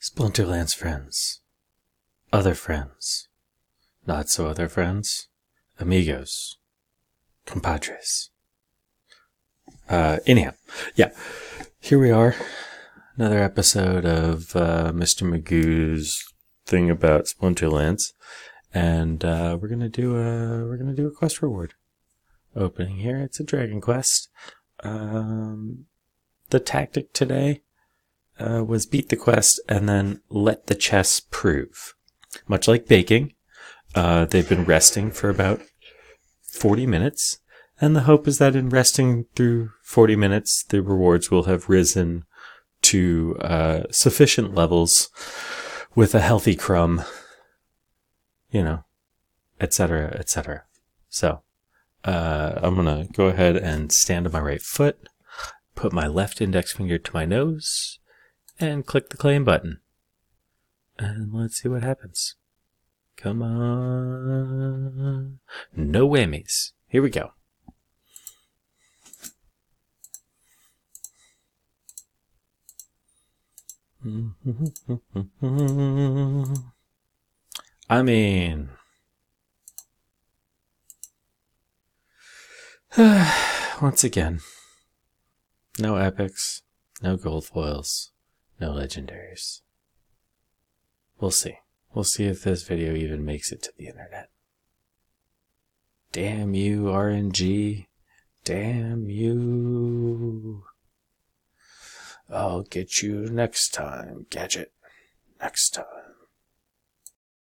Splinterlands friends, other friends, not so other friends, amigos, compadres. Uh, anyhow, yeah, here we are, another episode of uh, Mr. Magoo's thing about Splinterlands, and uh, we're gonna do a we're gonna do a quest reward opening here. It's a Dragon Quest. Um, the tactic today uh, was beat the quest and then let the chess prove. Much like baking, uh, they've been resting for about 40 minutes, and the hope is that in resting through 40 minutes, the rewards will have risen to uh, sufficient levels with a healthy crumb, you know, etc., etc. So, uh, I'm gonna go ahead and stand on my right foot, put my left index finger to my nose, and click the claim button. And let's see what happens. Come on. No whammies. Here we go. I mean, once again, no epics, no gold foils, no legendaries. We'll see. We'll see if this video even makes it to the internet. Damn you, RNG. Damn you. I'll get you next time, Gadget. Next time.